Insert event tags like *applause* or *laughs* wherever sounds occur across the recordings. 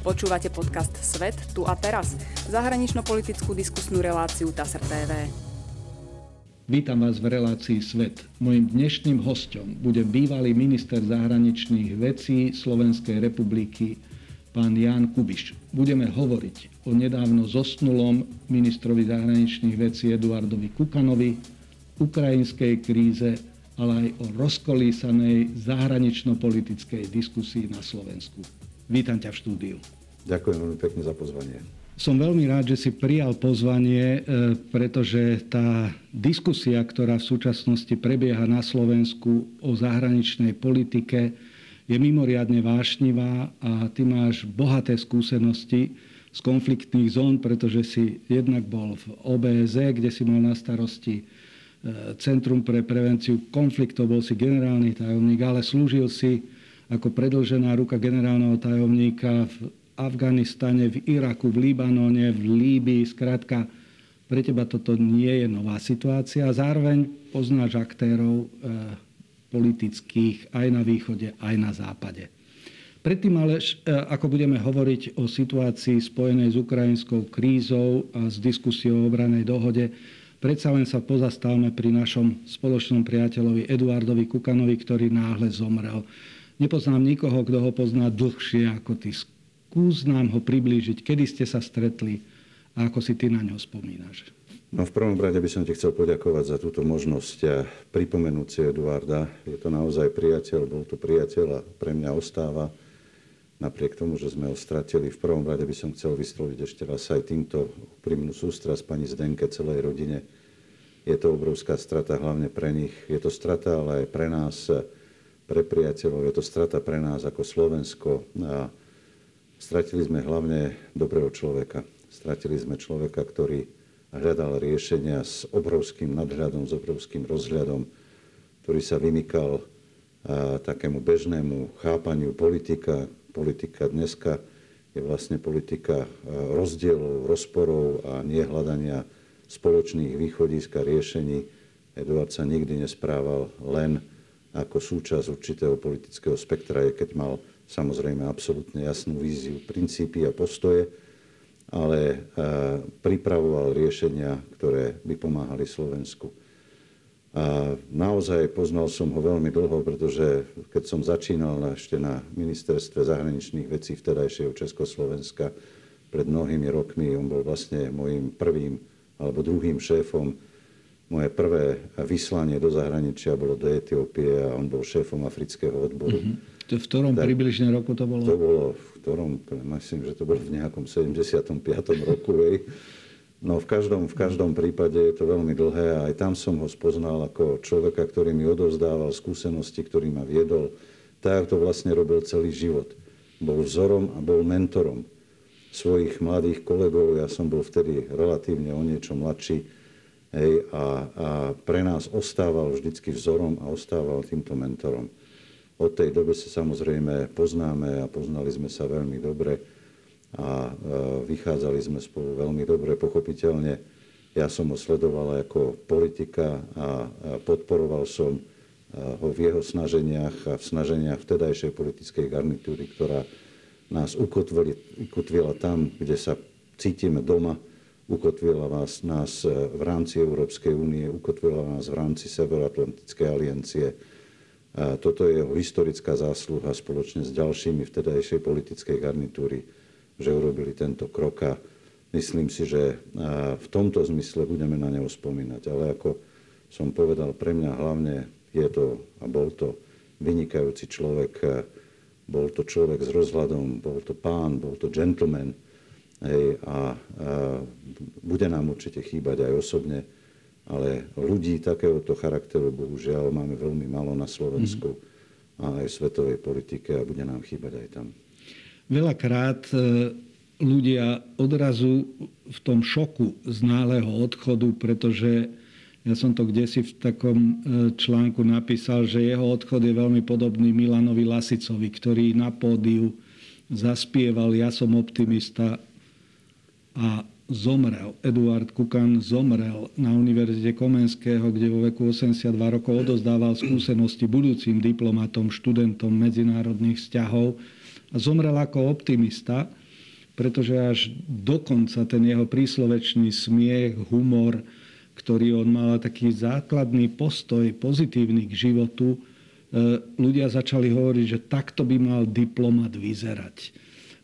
Počúvate podcast Svet tu a teraz, zahranično-politickú diskusnú reláciu TASR TV. Vítam vás v relácii Svet. Mojím dnešným hostom bude bývalý minister zahraničných vecí Slovenskej republiky, pán Ján Kubiš. Budeme hovoriť o nedávno zosnulom ministrovi zahraničných vecí Eduardovi Kukanovi, ukrajinskej kríze, ale aj o rozkolísanej zahranično-politickej diskusii na Slovensku. Vítam ťa v štúdiu. Ďakujem veľmi pekne za pozvanie. Som veľmi rád, že si prijal pozvanie, e, pretože tá diskusia, ktorá v súčasnosti prebieha na Slovensku o zahraničnej politike, je mimoriadne vášnivá a ty máš bohaté skúsenosti z konfliktných zón, pretože si jednak bol v OBZ, kde si mal na starosti e, Centrum pre prevenciu konfliktov, bol si generálny tajomník, ale slúžil si ako predlžená ruka generálneho tajomníka v Afganistane, v Iraku, v Libanone, v Líbii. Skrátka, pre teba toto nie je nová situácia. Zároveň poznáš aktérov e, politických aj na východe, aj na západe. Predtým ale, e, ako budeme hovoriť o situácii spojenej s ukrajinskou krízou a s diskusiou o obranej dohode, predsa len sa pozastavme pri našom spoločnom priateľovi Eduardovi Kukanovi, ktorý náhle zomrel. Nepoznám nikoho, kto ho pozná dlhšie ako ty. Skús nám ho priblížiť, kedy ste sa stretli a ako si ty na ňo spomínaš. No v prvom rade by som ti chcel poďakovať za túto možnosť a pripomenúť si Eduarda. Je to naozaj priateľ, bol to priateľ a pre mňa ostáva. Napriek tomu, že sme ho stratili, v prvom rade by som chcel vysloviť ešte raz aj týmto úprimnú sústrasť pani Zdenke, celej rodine. Je to obrovská strata hlavne pre nich. Je to strata ale aj pre nás, pre priateľov, je to strata pre nás ako Slovensko a stratili sme hlavne dobrého človeka. Stratili sme človeka, ktorý hľadal riešenia s obrovským nadhľadom, s obrovským rozhľadom, ktorý sa vymykal a, takému bežnému chápaniu politika. Politika dneska je vlastne politika rozdielov, rozporov a nie hľadania spoločných východisk a riešení. Eduard sa nikdy nesprával len ako súčasť určitého politického spektra, keď mal samozrejme absolútne jasnú víziu, princípy a postoje, ale e, pripravoval riešenia, ktoré by pomáhali Slovensku. A naozaj poznal som ho veľmi dlho, pretože keď som začínal ešte na ministerstve zahraničných vecí vtedajšieho Československa pred mnohými rokmi, on bol vlastne môjim prvým alebo druhým šéfom moje prvé vyslanie do zahraničia bolo do Etiópie a on bol šéfom afrického odboru. Mm-hmm. V ktorom tak, približne roku to bolo? To bolo v ktorom, myslím, že to bolo v nejakom 75. roku. Hej. No v každom, v každom prípade je to veľmi dlhé a aj tam som ho spoznal ako človeka, ktorý mi odovzdával skúsenosti, ktorý ma viedol. Tak to vlastne robil celý život. Bol vzorom a bol mentorom svojich mladých kolegov. Ja som bol vtedy relatívne o niečo mladší Hej, a, a pre nás ostával vždycky vzorom a ostával týmto mentorom. Od tej doby sa samozrejme poznáme a poznali sme sa veľmi dobre a vychádzali sme spolu veľmi dobre, pochopiteľne. Ja som ho sledoval ako politika a podporoval som ho v jeho snaženiach a v snaženiach vtedajšej politickej garnitúry, ktorá nás ukotvila tam, kde sa cítime doma, ukotvila vás, nás e, v rámci Európskej únie, ukotvila nás v rámci Severoatlantickej aliancie. Toto je jeho historická zásluha spoločne s ďalšími vtedajšej politickej garnitúry, že urobili tento krok a myslím si, že v tomto zmysle budeme na neho spomínať. Ale ako som povedal, pre mňa hlavne je to a bol to vynikajúci človek, bol to človek s rozhľadom, bol to pán, bol to gentleman, Hej, a, a bude nám určite chýbať aj osobne, ale ľudí takéhoto charakteru bohužiaľ máme veľmi málo na Slovensku mm-hmm. a aj v svetovej politike a bude nám chýbať aj tam. Veľakrát e, ľudia odrazu v tom šoku z náleho odchodu, pretože ja som to kde si v takom e, článku napísal, že jeho odchod je veľmi podobný Milanovi Lasicovi, ktorý na pódiu zaspieval Ja som optimista, a zomrel. Eduard Kukan zomrel na Univerzite Komenského, kde vo veku 82 rokov odozdával skúsenosti budúcim diplomatom, študentom medzinárodných vzťahov a zomrel ako optimista. pretože až dokonca ten jeho príslovečný smiech, humor, ktorý on mal taký základný postoj pozitívny k životu, e, ľudia začali hovoriť, že takto by mal diplomat vyzerať.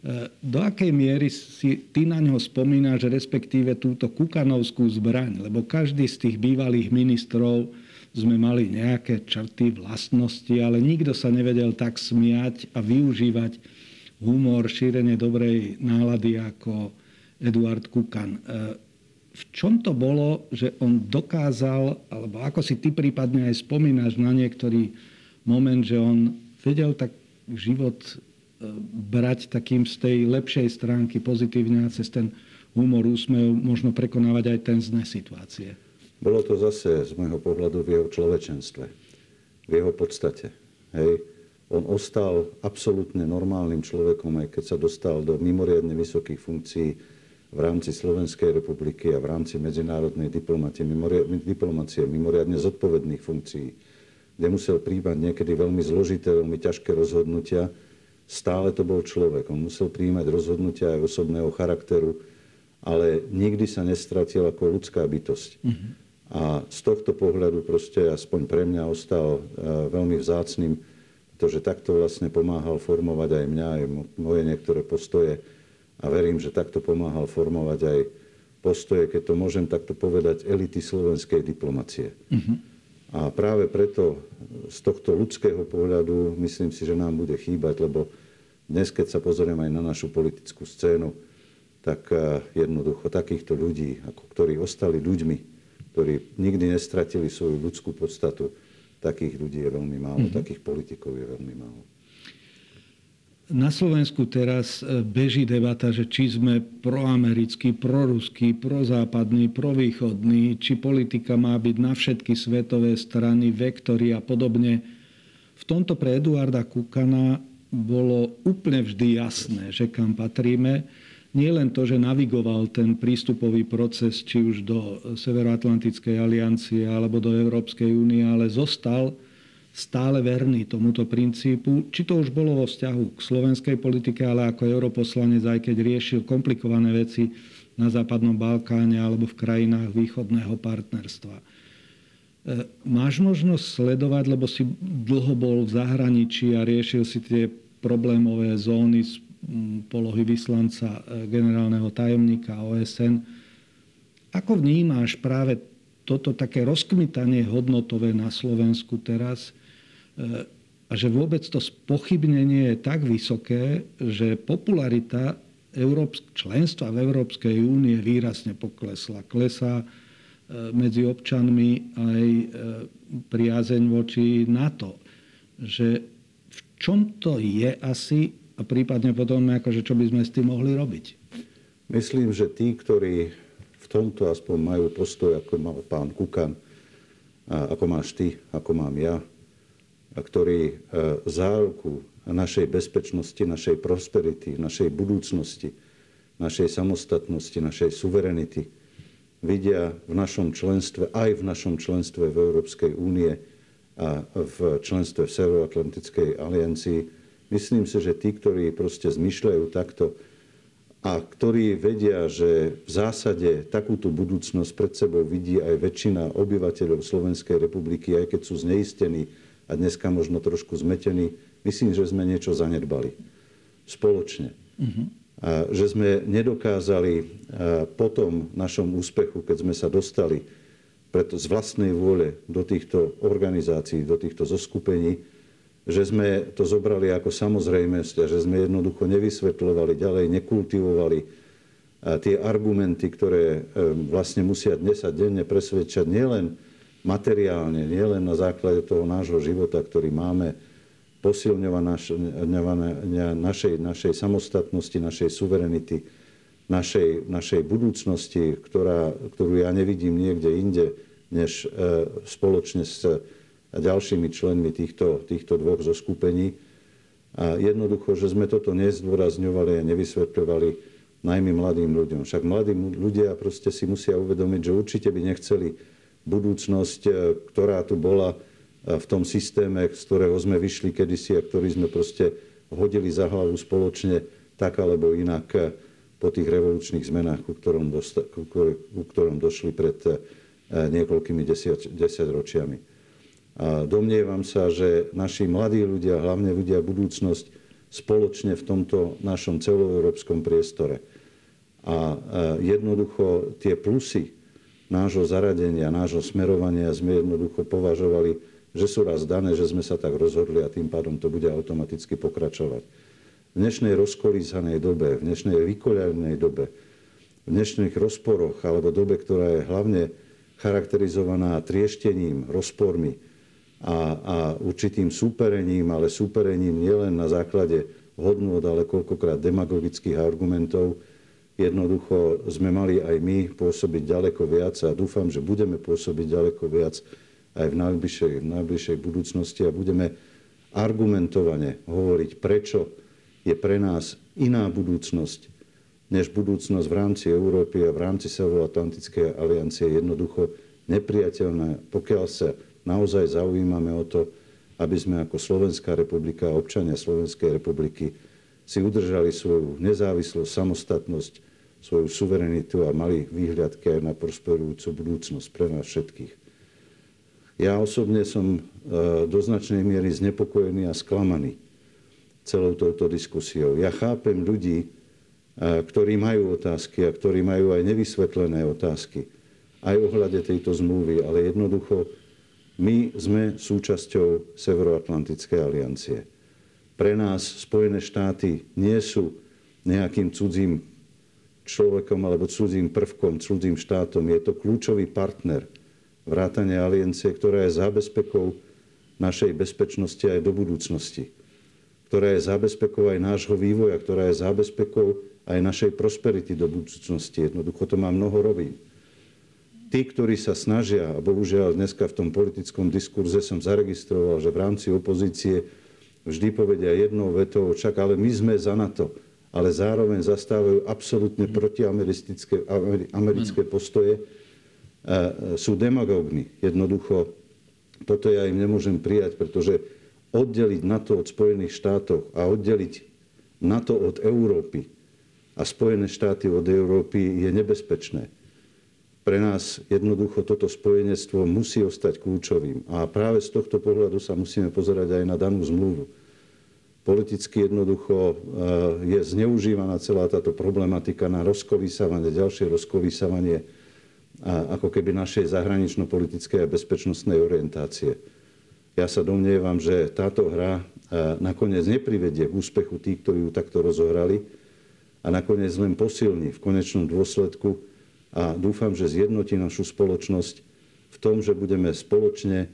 E, do akej miery si ty na ňo spomínaš, respektíve túto kukanovskú zbraň? Lebo každý z tých bývalých ministrov sme mali nejaké črty, vlastnosti, ale nikto sa nevedel tak smiať a využívať humor, šírenie dobrej nálady ako Eduard Kukan. E, v čom to bolo, že on dokázal, alebo ako si ty prípadne aj spomínaš na niektorý moment, že on vedel tak život brať takým z tej lepšej stránky pozitívne a cez ten humor, úsmev možno prekonávať aj ten zné situácie. Bolo to zase z môjho pohľadu v jeho človečenstve, v jeho podstate. Hej. On ostal absolútne normálnym človekom, aj keď sa dostal do mimoriadne vysokých funkcií v rámci Slovenskej republiky a v rámci medzinárodnej diplomacie, diplomacie mimoriadne zodpovedných funkcií, kde musel príjmať niekedy veľmi zložité, veľmi ťažké rozhodnutia. Stále to bol človek. On musel príjmať rozhodnutia aj osobného charakteru, ale nikdy sa nestratil ako ľudská bytosť. Mm-hmm. A z tohto pohľadu proste aspoň pre mňa ostal e, veľmi vzácným, pretože takto vlastne pomáhal formovať aj mňa, aj moje niektoré postoje. A verím, že takto pomáhal formovať aj postoje, keď to môžem takto povedať, elity slovenskej diplomacie. Uh-huh. A práve preto z tohto ľudského pohľadu myslím si, že nám bude chýbať, lebo dnes, keď sa pozriem aj na našu politickú scénu, tak e, jednoducho takýchto ľudí, ako ktorí ostali ľuďmi, ktorí nikdy nestratili svoju ľudskú podstatu. Takých ľudí je veľmi málo, mm-hmm. takých politikov je veľmi málo. Na Slovensku teraz e, beží debata, že či sme proamerický, proruský, prozápadný, provýchodný, či politika má byť na všetky svetové strany, vektory a podobne. V tomto pre Eduarda Kukana bolo úplne vždy jasné, že kam patríme nie len to, že navigoval ten prístupový proces či už do Severoatlantickej aliancie alebo do Európskej únie, ale zostal stále verný tomuto princípu, či to už bolo vo vzťahu k slovenskej politike, ale ako europoslanec, aj keď riešil komplikované veci na Západnom Balkáne alebo v krajinách východného partnerstva. E, máš možnosť sledovať, lebo si dlho bol v zahraničí a riešil si tie problémové zóny polohy vyslanca e, generálneho tajomníka OSN. Ako vnímáš práve toto také rozkmitanie hodnotové na Slovensku teraz a že vôbec to spochybnenie je tak vysoké, že popularita Európsk- členstva v Európskej únie výrazne poklesla. Klesá e, medzi občanmi aj priazeň voči NATO. Že v čom to je asi a prípadne potom, akože, čo by sme s tým mohli robiť? Myslím, že tí, ktorí v tomto aspoň majú postoj, ako mal pán Kukan, a ako máš ty, ako mám ja, a ktorí e, záruku našej bezpečnosti, našej prosperity, našej budúcnosti, našej samostatnosti, našej suverenity vidia v našom členstve, aj v našom členstve v Európskej únie a v členstve v Severoatlantickej aliancii, Myslím si, že tí, ktorí proste zmyšľajú takto a ktorí vedia, že v zásade takúto budúcnosť pred sebou vidí aj väčšina obyvateľov Slovenskej republiky, aj keď sú zneistení a dneska možno trošku zmetení, myslím, že sme niečo zanedbali spoločne. Uh-huh. A že sme nedokázali po tom našom úspechu, keď sme sa dostali preto z vlastnej vôle do týchto organizácií, do týchto zoskupení, že sme to zobrali ako samozrejmosť a že sme jednoducho nevysvetľovali ďalej, nekultivovali tie argumenty, ktoré e, vlastne musia dnes a denne presvedčať nielen materiálne, nielen na základe toho nášho života, ktorý máme, posilňovania našej, našej samostatnosti, našej suverenity, našej, našej budúcnosti, ktorá, ktorú ja nevidím niekde inde, než e, spoločne s a ďalšími členmi týchto, týchto dvoch zoskupení. A jednoducho, že sme toto nezdôrazňovali a nevysvetľovali najmä mladým ľuďom. Však mladí ľudia proste si musia uvedomiť, že určite by nechceli budúcnosť, e, ktorá tu bola e, v tom systéme, z ktorého sme vyšli kedysi a ktorý sme proste hodili za hlavu spoločne tak alebo inak e, po tých revolučných zmenách, ku ktorom, dosta, ku, ku ktorom došli pred niekoľkými desiat, desaťročiami. A domnievam sa, že naši mladí ľudia, hlavne ľudia budúcnosť, spoločne v tomto našom celoeurópskom priestore. A jednoducho tie plusy nášho zaradenia, nášho smerovania sme jednoducho považovali, že sú raz dané, že sme sa tak rozhodli a tým pádom to bude automaticky pokračovať. V dnešnej rozkolísanej dobe, v dnešnej vykoľajnej dobe, v dnešných rozporoch alebo dobe, ktorá je hlavne charakterizovaná trieštením, rozpormi a, a určitým súperením, ale súperením nielen na základe hodnôt, ale koľkokrát demagogických argumentov, jednoducho sme mali aj my pôsobiť ďaleko viac a dúfam, že budeme pôsobiť ďaleko viac aj v najbližšej, v najbližšej budúcnosti a budeme argumentovane hovoriť, prečo je pre nás iná budúcnosť, než budúcnosť v rámci Európy a v rámci Severoatlantickej aliancie jednoducho nepriateľná, pokiaľ sa naozaj zaujímame o to, aby sme ako Slovenská republika a občania Slovenskej republiky si udržali svoju nezávislosť, samostatnosť, svoju suverenitu a mali výhľadky aj na prosperujúcu budúcnosť pre nás všetkých. Ja osobne som e, do značnej miery znepokojený a sklamaný celou touto diskusiou. Ja chápem ľudí, ktorí majú otázky a ktorí majú aj nevysvetlené otázky aj ohľade tejto zmluvy, ale jednoducho my sme súčasťou Severoatlantickej aliancie. Pre nás Spojené štáty nie sú nejakým cudzím človekom alebo cudzím prvkom, cudzím štátom. Je to kľúčový partner vrátane aliancie, ktorá je zábezpekou našej bezpečnosti aj do budúcnosti ktorá je zábezpekou aj nášho vývoja, ktorá je zábezpekou aj našej prosperity do budúcnosti. Jednoducho to má mnoho rovín. Tí, ktorí sa snažia, a bohužiaľ dneska v tom politickom diskurze som zaregistroval, že v rámci opozície vždy povedia jednou vetou, čak ale my sme za NATO, ale zároveň zastávajú absolútne protiamerické americké postoje, sú demagógni. Jednoducho, toto ja im nemôžem prijať, pretože oddeliť NATO od Spojených štátov a oddeliť NATO od Európy a Spojené štáty od Európy je nebezpečné. Pre nás jednoducho toto spojenectvo musí ostať kľúčovým. A práve z tohto pohľadu sa musíme pozerať aj na danú zmluvu. Politicky jednoducho eh, je zneužívaná celá táto problematika na rozkolísavanie, ďalšie rozkolísavanie ako keby našej zahranično-politickej a bezpečnostnej orientácie. Ja sa domnievam, že táto hra nakoniec neprivedie k úspechu tých, ktorí ju takto rozohrali a nakoniec len posilní v konečnom dôsledku a dúfam, že zjednotí našu spoločnosť v tom, že budeme spoločne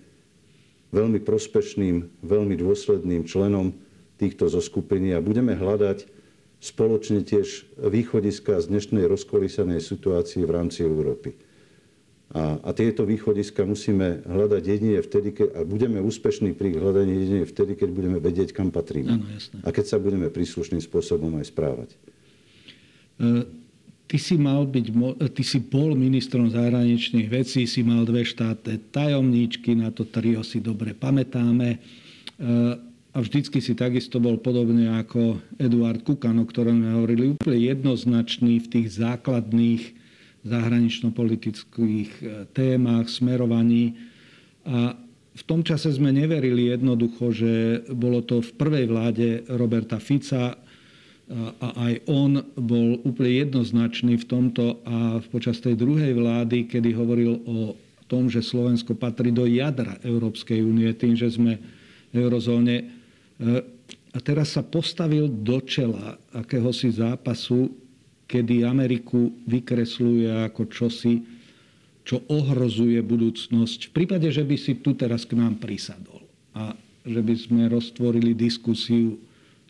veľmi prospešným, veľmi dôsledným členom týchto zoskupení a budeme hľadať spoločne tiež východiska z dnešnej rozkolísanej situácii v rámci Európy. A, a tieto východiska musíme hľadať jedine vtedy, keď, a budeme úspešní pri hľadaní jedine vtedy, keď budeme vedieť, kam patríme. Ano, a keď sa budeme príslušným spôsobom aj správať. E, ty si, mal byť, ty si bol ministrom zahraničných vecí, si mal dve štátne tajomníčky, na to trio si dobre pamätáme. E, a vždycky si takisto bol podobne ako Eduard Kukan, o ktorom sme hovorili, úplne jednoznačný v tých základných zahranično-politických e, témach, smerovaní. A v tom čase sme neverili jednoducho, že bolo to v prvej vláde Roberta Fica a aj on bol úplne jednoznačný v tomto a počas tej druhej vlády, kedy hovoril o tom, že Slovensko patrí do jadra Európskej únie tým, že sme v eurozóne. A teraz sa postavil do čela akéhosi zápasu kedy Ameriku vykresluje ako čosi, čo ohrozuje budúcnosť. V prípade, že by si tu teraz k nám prisadol a že by sme roztvorili diskusiu,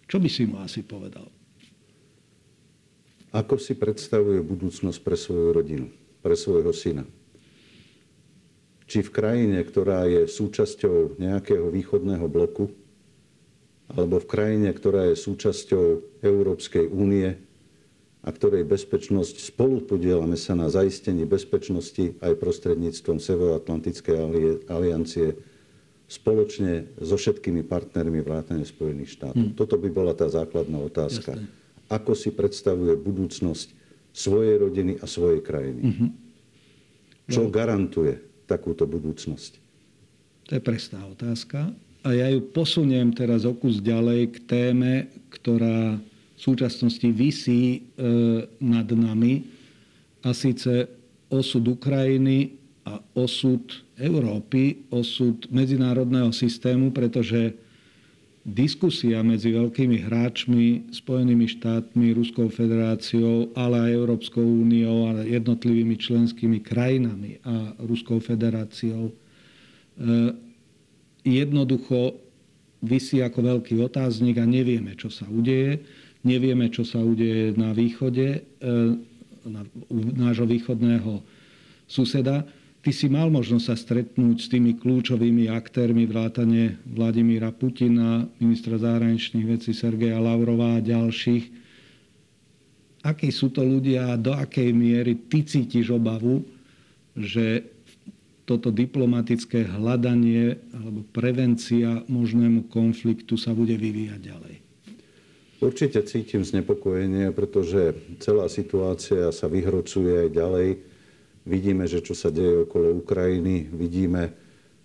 čo by si mu asi povedal? Ako si predstavuje budúcnosť pre svoju rodinu, pre svojho syna? Či v krajine, ktorá je súčasťou nejakého východného bloku, alebo v krajine, ktorá je súčasťou Európskej únie, a ktorej bezpečnosť spolupodielame sa na zaistení bezpečnosti aj prostredníctvom Severoatlantickej aliancie spoločne so všetkými partnermi vrátane Spojených štátov. Hmm. Toto by bola tá základná otázka. Jasne. ako si predstavuje budúcnosť svojej rodiny a svojej krajiny. Mm-hmm. Čo no. garantuje takúto budúcnosť? To je prestá otázka. A ja ju posuniem teraz o kus ďalej k téme, ktorá v súčasnosti vysí e, nad nami, a síce osud Ukrajiny a osud Európy, osud medzinárodného systému, pretože diskusia medzi veľkými hráčmi, Spojenými štátmi, Ruskou federáciou, ale aj Európskou úniou a jednotlivými členskými krajinami a Ruskou federáciou e, jednoducho vysí ako veľký otáznik a nevieme, čo sa udeje. Nevieme, čo sa udeje na východe, e, na, nášho východného suseda. Ty si mal možnosť sa stretnúť s tými kľúčovými aktérmi vrátane Vladimíra Putina, ministra zahraničných vecí Sergeja Lavrova a ďalších. Akí sú to ľudia a do akej miery ty cítiš obavu, že toto diplomatické hľadanie alebo prevencia možnému konfliktu sa bude vyvíjať ďalej? Určite cítim znepokojenie, pretože celá situácia sa vyhrocuje aj ďalej Vidíme, že čo sa deje okolo Ukrajiny, vidíme,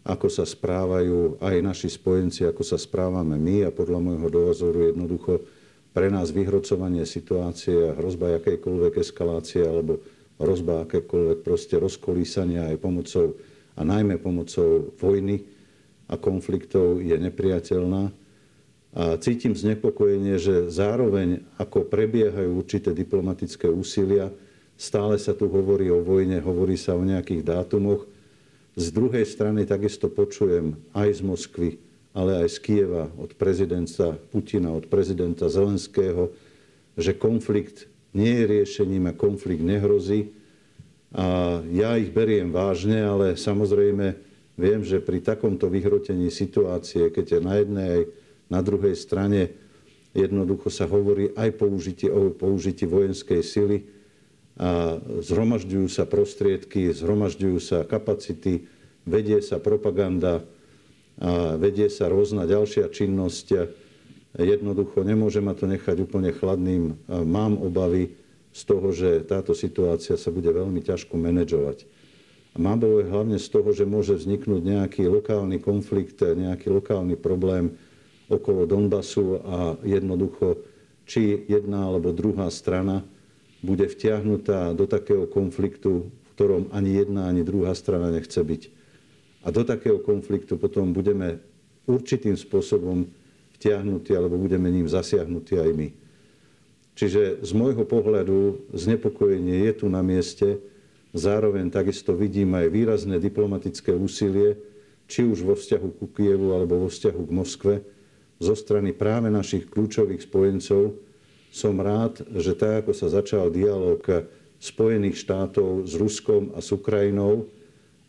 ako sa správajú aj naši spojenci, ako sa správame my a podľa môjho dozoru jednoducho pre nás vyhrocovanie situácie a hrozba akejkoľvek eskalácie alebo hrozba akékoľvek proste rozkolísania aj pomocou a najmä pomocou vojny a konfliktov je nepriateľná. A cítim znepokojenie, že zároveň ako prebiehajú určité diplomatické úsilia, Stále sa tu hovorí o vojne, hovorí sa o nejakých dátumoch. Z druhej strany takisto počujem aj z Moskvy, ale aj z Kieva, od prezidenta Putina, od prezidenta Zelenského, že konflikt nie je riešením a konflikt nehrozí. A ja ich beriem vážne, ale samozrejme viem, že pri takomto vyhrotení situácie, keď je na jednej aj na druhej strane jednoducho sa hovorí aj použití, o použití vojenskej sily, a zhromažďujú sa prostriedky, zhromažďujú sa kapacity, vedie sa propaganda, a vedie sa rôzna ďalšia činnosť. Jednoducho nemôže ma to nechať úplne chladným. Mám obavy z toho, že táto situácia sa bude veľmi ťažko manažovať. A mám obavy hlavne z toho, že môže vzniknúť nejaký lokálny konflikt, nejaký lokálny problém okolo Donbasu a jednoducho či jedna alebo druhá strana bude vtiahnutá do takého konfliktu, v ktorom ani jedna, ani druhá strana nechce byť. A do takého konfliktu potom budeme určitým spôsobom vtiahnutí alebo budeme ním zasiahnutí aj my. Čiže z môjho pohľadu znepokojenie je tu na mieste. Zároveň takisto vidím aj výrazné diplomatické úsilie, či už vo vzťahu ku Kievu alebo vo vzťahu k Moskve, zo strany práve našich kľúčových spojencov, som rád, že tak, ako sa začal dialog Spojených štátov s Ruskom a s Ukrajinou,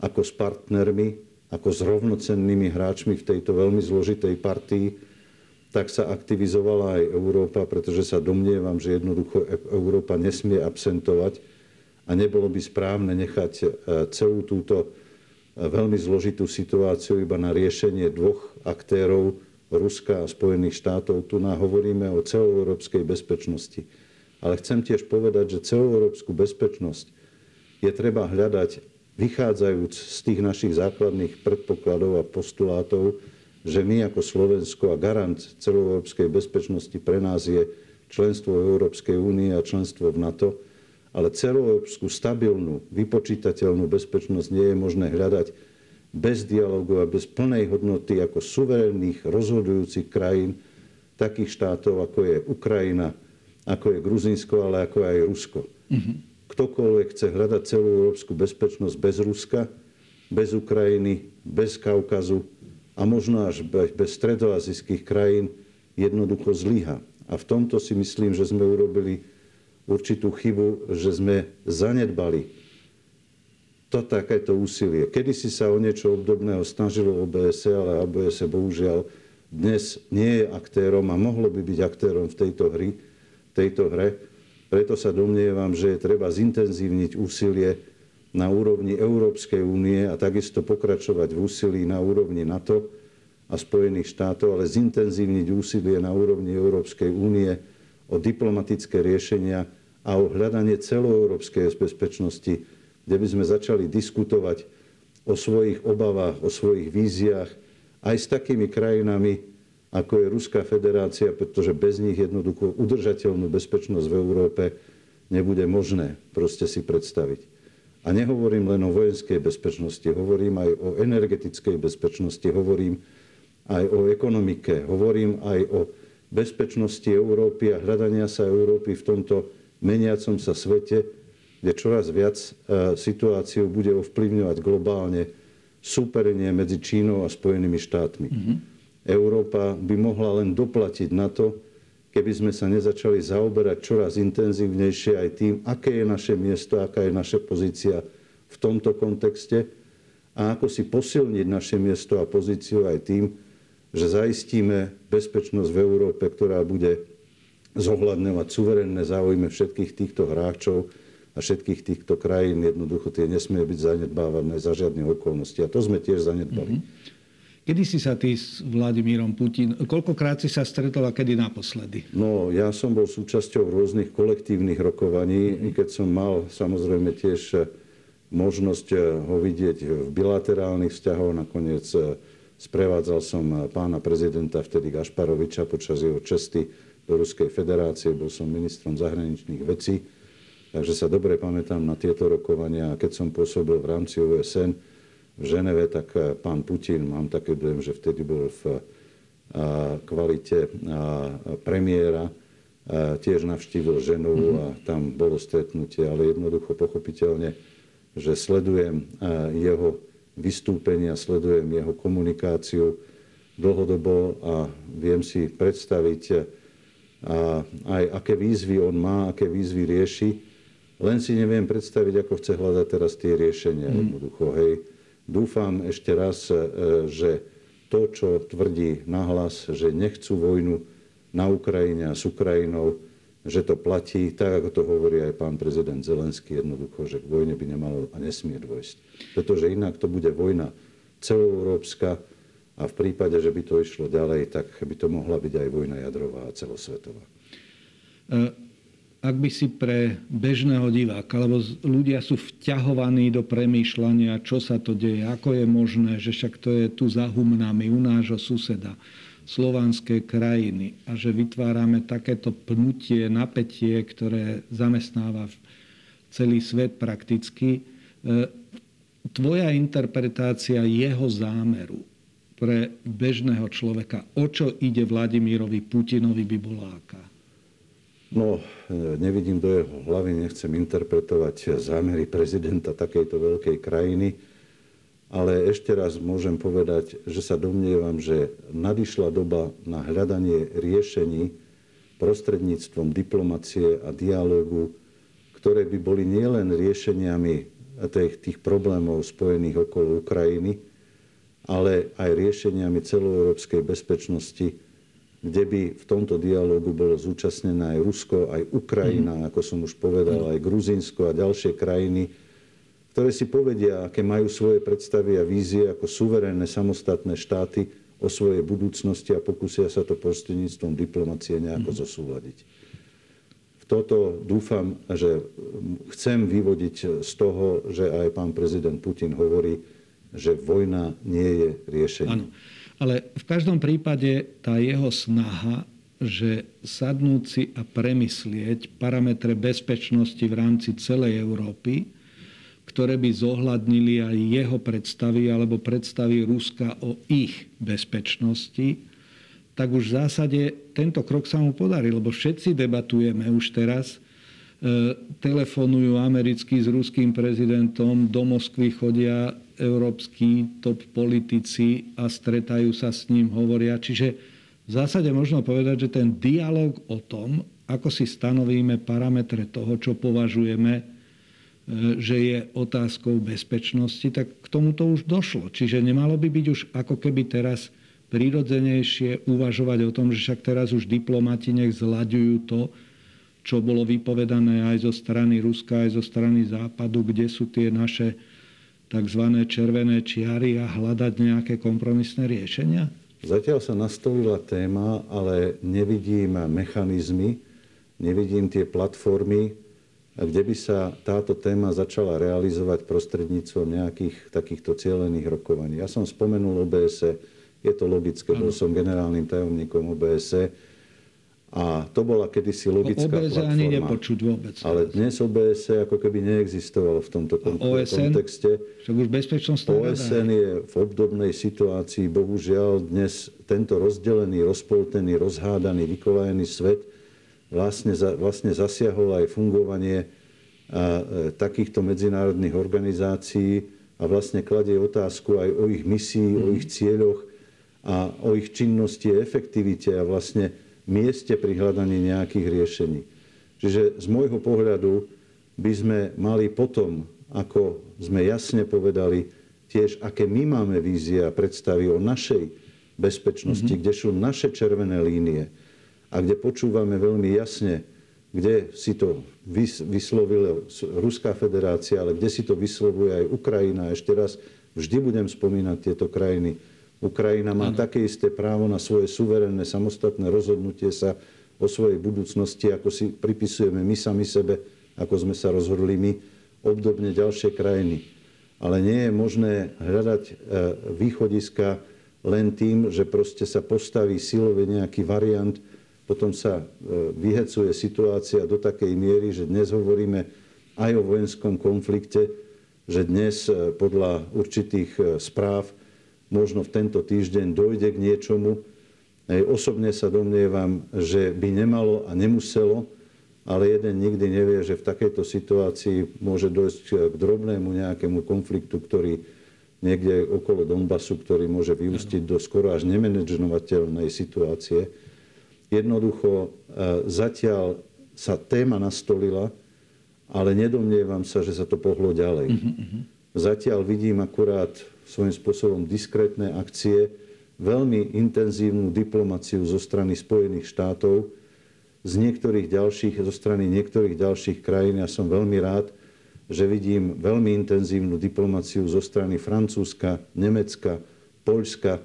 ako s partnermi, ako s rovnocennými hráčmi v tejto veľmi zložitej partii, tak sa aktivizovala aj Európa, pretože sa domnievam, že jednoducho Európa nesmie absentovať a nebolo by správne nechať e, celú túto e, veľmi zložitú situáciu iba na riešenie dvoch aktérov, Ruska a Spojených štátov. Tu hovoríme o celoeurópskej bezpečnosti. Ale chcem tiež povedať, že celoeurópsku bezpečnosť je treba hľadať vychádzajúc z tých našich základných predpokladov a postulátov, že my ako Slovensko a garant celoeurópskej bezpečnosti pre nás je členstvo v Európskej únie a členstvo v NATO, ale celoeurópsku stabilnú, vypočítateľnú bezpečnosť nie je možné hľadať bez dialogu a bez plnej hodnoty ako suverénnych rozhodujúcich krajín, takých štátov, ako je Ukrajina, ako je Gruzinsko, ale ako aj Rusko. Mm-hmm. Ktokoľvek chce hľadať celú európsku bezpečnosť bez Ruska, bez Ukrajiny, bez Kaukazu a možno až bez stredoazijských krajín, jednoducho zlyha. A v tomto si myslím, že sme urobili určitú chybu, že sme zanedbali to takéto úsilie. Kedy si sa o niečo obdobného snažilo OBS, ale OBS bohužiaľ dnes nie je aktérom a mohlo by byť aktérom v tejto, hry, tejto hre. Preto sa domnievam, že je treba zintenzívniť úsilie na úrovni Európskej únie a takisto pokračovať v úsilí na úrovni NATO a Spojených štátov, ale zintenzívniť úsilie na úrovni Európskej únie o diplomatické riešenia a o hľadanie celoeurópskej bezpečnosti, kde by sme začali diskutovať o svojich obavách, o svojich víziách, aj s takými krajinami, ako je Ruská federácia, pretože bez nich jednoducho udržateľnú bezpečnosť v Európe nebude možné proste si predstaviť. A nehovorím len o vojenskej bezpečnosti, hovorím aj o energetickej bezpečnosti, hovorím aj o ekonomike, hovorím aj o bezpečnosti Európy a hľadania sa Európy v tomto meniacom sa svete, kde čoraz viac e, situáciu bude ovplyvňovať globálne súperenie medzi Čínou a Spojenými štátmi. Mm-hmm. Európa by mohla len doplatiť na to, keby sme sa nezačali zaoberať čoraz intenzívnejšie aj tým, aké je naše miesto, aká je naša pozícia v tomto kontexte a ako si posilniť naše miesto a pozíciu aj tým, že zaistíme bezpečnosť v Európe, ktorá bude zohľadňovať suverénne záujmy všetkých týchto hráčov a všetkých týchto krajín. Jednoducho tie nesmie byť zanedbávané za žiadne okolnosti. A to sme tiež zanedbali. Mm-hmm. Kedy si sa ty s Vladimírom Putin, koľkokrát si sa stretol a kedy naposledy? No, ja som bol súčasťou rôznych kolektívnych rokovaní, mm-hmm. keď som mal samozrejme tiež eh, možnosť eh, ho vidieť v bilaterálnych vzťahoch. Nakoniec eh, sprevádzal som pána prezidenta vtedy Gašparoviča počas jeho česty do Ruskej federácie, bol som ministrom zahraničných vecí, takže sa dobre pamätám na tieto rokovania. Keď som pôsobil v rámci OSN, v Ženeve, tak eh, pán Putin, mám také dojem, že vtedy bol v eh, kvalite eh, premiéra, tiež navštívil Ženovu a mhm. tam bolo stretnutie, ale jednoducho pochopiteľne, že sledujem jeho vystúpenia, sledujem jeho komunikáciu dlhodobo a viem si predstaviť aj aké výzvy on má, aké výzvy rieši. Len si neviem predstaviť, ako chce hľadať teraz tie riešenia. Mm. Jednoducho, hej Dúfam ešte raz, e, že to, čo tvrdí nahlas, že nechcú vojnu na Ukrajine a s Ukrajinou, že to platí, tak ako to hovorí aj pán prezident Zelenský jednoducho, že k vojne by nemalo a nesmie dôjsť. Pretože inak to bude vojna celoeurópska a v prípade, že by to išlo ďalej, tak by to mohla byť aj vojna jadrová a celosvetová. E- ak by si pre bežného diváka, lebo ľudia sú vťahovaní do premýšľania, čo sa to deje, ako je možné, že však to je tu za humnami u nášho suseda, slovanské krajiny a že vytvárame takéto pnutie, napätie, ktoré zamestnáva celý svet prakticky. E, tvoja interpretácia jeho zámeru pre bežného človeka, o čo ide Vladimírovi Putinovi, by bola aká? No, nevidím do jeho hlavy, nechcem interpretovať zámery prezidenta takejto veľkej krajiny, ale ešte raz môžem povedať, že sa domnievam, že nadišla doba na hľadanie riešení prostredníctvom diplomacie a dialógu, ktoré by boli nielen riešeniami tých, tých problémov spojených okolo Ukrajiny, ale aj riešeniami celoeurópskej bezpečnosti, kde by v tomto dialogu bolo zúčastnené aj Rusko, aj Ukrajina, mm. ako som už povedal, aj Gruzinsko a ďalšie krajiny, ktoré si povedia, aké majú svoje predstavy a vízie ako suverénne samostatné štáty o svojej budúcnosti a pokúsia sa to prostredníctvom diplomacie nejako mm. zosúľadiť. V toto dúfam, že chcem vyvodiť z toho, že aj pán prezident Putin hovorí, že vojna nie je riešenie. Ano. Ale v každom prípade tá jeho snaha, že sadnúť si a premyslieť parametre bezpečnosti v rámci celej Európy, ktoré by zohľadnili aj jeho predstavy alebo predstavy Ruska o ich bezpečnosti, tak už v zásade tento krok sa mu podarí, lebo všetci debatujeme už teraz, e, telefonujú americkí s ruským prezidentom, do Moskvy chodia európsky top politici a stretajú sa s ním, hovoria. Čiže v zásade možno povedať, že ten dialog o tom, ako si stanovíme parametre toho, čo považujeme, e, že je otázkou bezpečnosti, tak k tomuto už došlo. Čiže nemalo by byť už ako keby teraz prirodzenejšie uvažovať o tom, že však teraz už diplomati nech zlaďujú to, čo bolo vypovedané aj zo strany Ruska, aj zo strany Západu, kde sú tie naše tzv. červené čiary a hľadať nejaké kompromisné riešenia? Zatiaľ sa nastolila téma, ale nevidím mechanizmy, nevidím tie platformy, kde by sa táto téma začala realizovať prostredníctvom nejakých takýchto cieľených rokovaní. Ja som spomenul OBS, je to logické, bol som generálnym tajomníkom OBS a to bola kedysi logická OBS platforma. ani nepočuť vôbec. Ale dnes OBS ako keby neexistovalo v tomto OSN? kontexte. Však už bezpečnostná OSN je v obdobnej situácii. Bohužiaľ dnes tento rozdelený, rozpoltený, rozhádaný, vykolajený svet vlastne, vlastne zasiahol aj fungovanie a, e, takýchto medzinárodných organizácií a vlastne kladie otázku aj o ich misii, mm. o ich cieľoch a o ich činnosti a efektivite a vlastne mieste pri hľadaní nejakých riešení. Čiže z môjho pohľadu by sme mali potom, ako sme jasne povedali, tiež aké my máme vízie a predstavy o našej bezpečnosti, mm-hmm. kde sú naše červené línie a kde počúvame veľmi jasne, kde si to vyslovila Ruská federácia, ale kde si to vyslovuje aj Ukrajina. Ešte raz, vždy budem spomínať tieto krajiny Ukrajina má ano. také isté právo na svoje suverénne samostatné rozhodnutie sa o svojej budúcnosti, ako si pripisujeme my sami sebe, ako sme sa rozhodli my, obdobne ďalšie krajiny. Ale nie je možné hľadať e, východiska len tým, že proste sa postaví silový nejaký variant, potom sa e, vyhecuje situácia do takej miery, že dnes hovoríme aj o vojenskom konflikte, že dnes e, podľa určitých správ možno v tento týždeň dojde k niečomu. Osobne sa domnievam, že by nemalo a nemuselo, ale jeden nikdy nevie, že v takejto situácii môže dojsť k drobnému nejakému konfliktu, ktorý niekde okolo Donbasu, ktorý môže vyústiť do skoro až nemenedžnovateľnej situácie. Jednoducho e, zatiaľ sa téma nastolila, ale nedomnievam sa, že sa to pohlo ďalej. Uh-huh. Zatiaľ vidím akurát svojím spôsobom diskrétne akcie, veľmi intenzívnu diplomáciu zo strany Spojených štátov, z niektorých ďalších, zo strany niektorých ďalších krajín. Ja som veľmi rád, že vidím veľmi intenzívnu diplomáciu zo strany Francúzska, Nemecka, Poľska,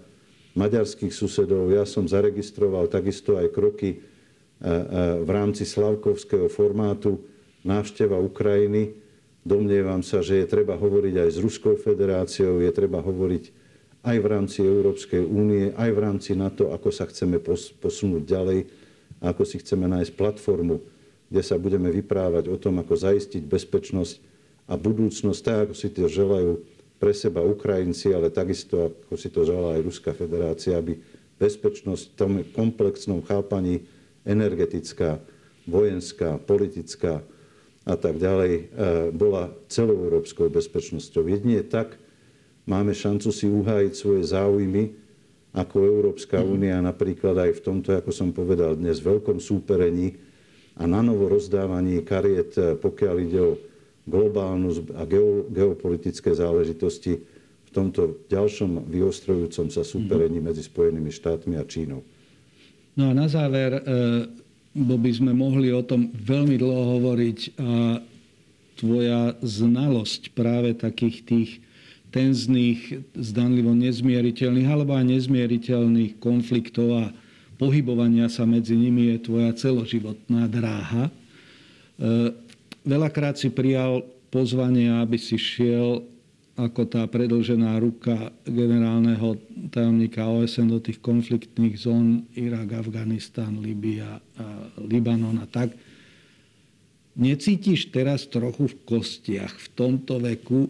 maďarských susedov. Ja som zaregistroval takisto aj kroky e, e, v rámci Slavkovského formátu návšteva Ukrajiny Domnievam sa, že je treba hovoriť aj s Ruskou federáciou, je treba hovoriť aj v rámci Európskej únie, aj v rámci NATO, ako sa chceme posunúť ďalej ako si chceme nájsť platformu, kde sa budeme vyprávať o tom, ako zaistiť bezpečnosť a budúcnosť, tak ako si to želajú pre seba Ukrajinci, ale takisto ako si to želá aj Ruská federácia, aby bezpečnosť v tom komplexnom chápaní energetická, vojenská, politická, a tak ďalej, e, bola celoeurópskou bezpečnosťou. Jedine tak máme šancu si uhájiť svoje záujmy ako Európska mhm. únia, napríklad aj v tomto, ako som povedal dnes, veľkom súperení a na novo rozdávaní kariet, e, pokiaľ ide o globálnu a geopolitické záležitosti v tomto ďalšom vyostrojúcom sa súperení mhm. medzi Spojenými štátmi a Čínou. No a na záver, e, bo by sme mohli o tom veľmi dlho hovoriť a tvoja znalosť práve takých tých tenzných, zdanlivo nezmieriteľných alebo aj nezmieriteľných konfliktov a pohybovania sa medzi nimi je tvoja celoživotná dráha. E, veľakrát si prijal pozvanie, aby si šiel ako tá predlžená ruka generálneho tajomníka OSN do tých konfliktných zón Irak, Afganistan, Libia, Libanon a tak. Necítiš teraz trochu v kostiach v tomto veku,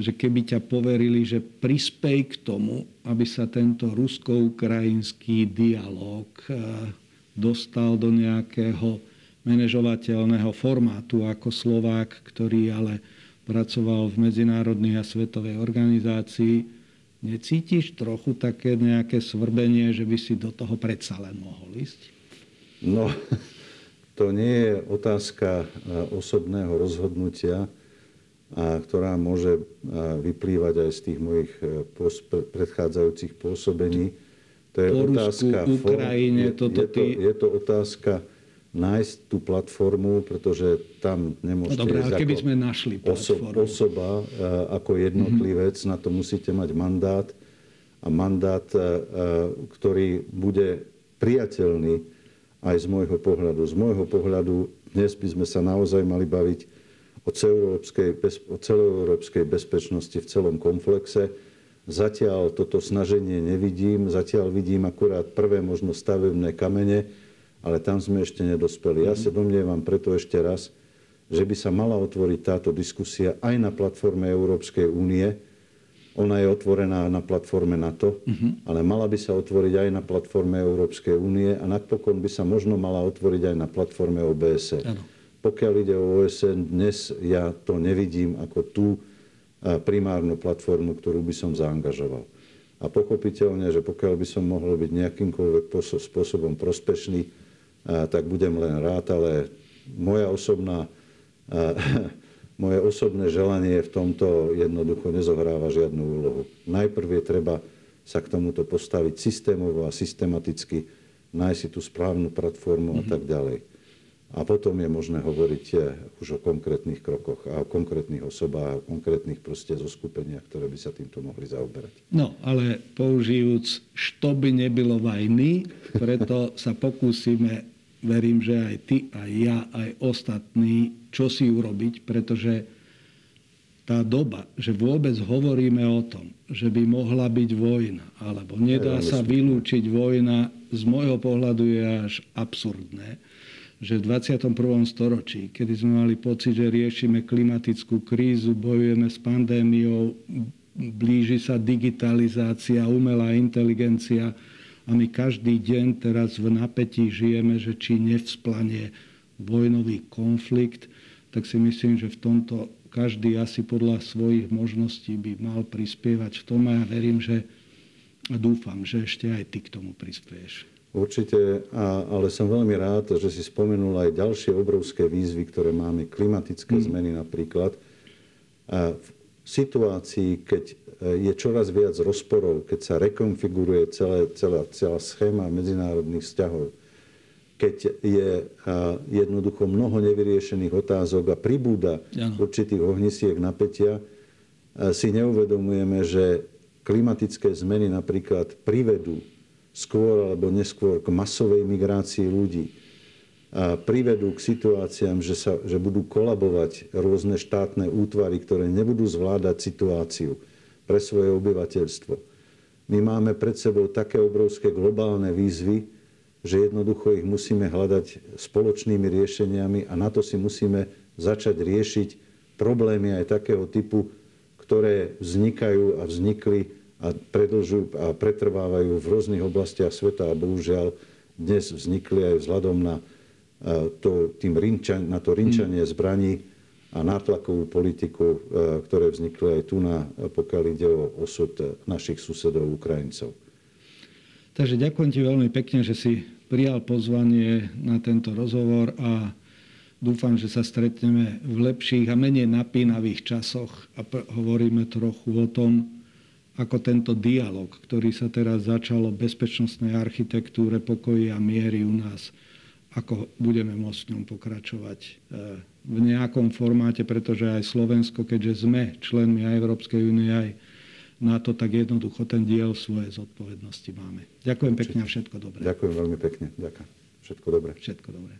že keby ťa poverili, že prispej k tomu, aby sa tento rusko-ukrajinský dialog e, dostal do nejakého manažovateľného formátu ako Slovák, ktorý ale pracoval v medzinárodnej a svetovej organizácii, necítiš trochu také nejaké svrbenie, že by si do toho predsa len mohol ísť? No, to nie je otázka e, osobného rozhodnutia, a ktorá môže e, vyplývať aj z tých mojich e, predchádzajúcich pôsobení. To je po otázka... Ukrajine, je, toto je, to, je to otázka nájsť tú platformu, pretože tam nemôžete no dobré, keby sme našli platformu. osoba ako jednotlivec, mm-hmm. na to musíte mať mandát a mandát, ktorý bude priateľný aj z môjho pohľadu. Z môjho pohľadu dnes by sme sa naozaj mali baviť o celoeurópskej, o celoeurópskej bezpečnosti v celom komplexe. Zatiaľ toto snaženie nevidím, zatiaľ vidím akurát prvé možno stavebné kamene, ale tam sme ešte nedospeli. Ja sa domnievam preto ešte raz, že by sa mala otvoriť táto diskusia aj na platforme Európskej únie. Ona je otvorená na platforme NATO, uh-huh. ale mala by sa otvoriť aj na platforme Európskej únie a napokon by sa možno mala otvoriť aj na platforme OBS. Ano. Pokiaľ ide o OSN, dnes ja to nevidím ako tú primárnu platformu, ktorú by som zaangažoval. A pochopiteľne, že pokiaľ by som mohol byť nejakýmkoľvek spôsobom prospešný, tak budem len rád, ale moja osobná *laughs* moje osobné želanie v tomto jednoducho nezohráva žiadnu úlohu. Najprv je treba sa k tomuto postaviť systémovo a systematicky, nájsť si tú správnu platformu mm-hmm. a mhm. tak ďalej. A potom je možné hovoriť eh, už o konkrétnych krokoch a o konkrétnych osobách o konkrétnych proste zoskupeniach, ktoré by sa týmto mohli zaoberať. No, ale použijúc, što by nebylo vajny, preto sa pokúsime verím, že aj ty, aj ja, aj ostatní, čo si urobiť, pretože tá doba, že vôbec hovoríme o tom, že by mohla byť vojna, alebo nedá sa vylúčiť vojna, z môjho pohľadu je až absurdné, že v 21. storočí, kedy sme mali pocit, že riešime klimatickú krízu, bojujeme s pandémiou, blíži sa digitalizácia, umelá inteligencia, a my každý deň teraz v napätí žijeme, že či nevzplanie vojnový konflikt, tak si myslím, že v tomto každý asi podľa svojich možností by mal prispievať v tom a ja verím, že a dúfam, že ešte aj ty k tomu prispieš. Určite, a, ale som veľmi rád, že si spomenul aj ďalšie obrovské výzvy, ktoré máme, klimatické mm. zmeny napríklad. A v situácii, keď je čoraz viac rozporov, keď sa rekonfiguruje celé, celá, celá schéma medzinárodných vzťahov, keď je jednoducho mnoho nevyriešených otázok a pribúda ano. určitých ohnisiek napätia, si neuvedomujeme, že klimatické zmeny napríklad privedú skôr alebo neskôr k masovej migrácii ľudí. A privedú k situáciám, že, sa, že budú kolabovať rôzne štátne útvary, ktoré nebudú zvládať situáciu pre svoje obyvateľstvo. My máme pred sebou také obrovské globálne výzvy, že jednoducho ich musíme hľadať spoločnými riešeniami a na to si musíme začať riešiť problémy aj takého typu, ktoré vznikajú a vznikli a predlžujú a pretrvávajú v rôznych oblastiach sveta a bohužiaľ dnes vznikli aj vzhľadom na to, tým rinčan, na to rinčanie zbraní a nátlakovú politiku, ktoré vznikli aj tu, na, pokiaľ ide o osud našich susedov Ukrajincov. Takže ďakujem ti veľmi pekne, že si prijal pozvanie na tento rozhovor a dúfam, že sa stretneme v lepších a menej napínavých časoch a hovoríme trochu o tom, ako tento dialog, ktorý sa teraz začal o bezpečnostnej architektúre pokoji a miery u nás, ako budeme môcť v ňom pokračovať e, v nejakom formáte, pretože aj Slovensko, keďže sme členmi aj Európskej únie, aj NATO, tak jednoducho ten diel svoje zodpovednosti máme. Ďakujem pekne a všetko dobré. Ďakujem veľmi pekne. Ďakujem. Všetko dobré. Všetko dobré.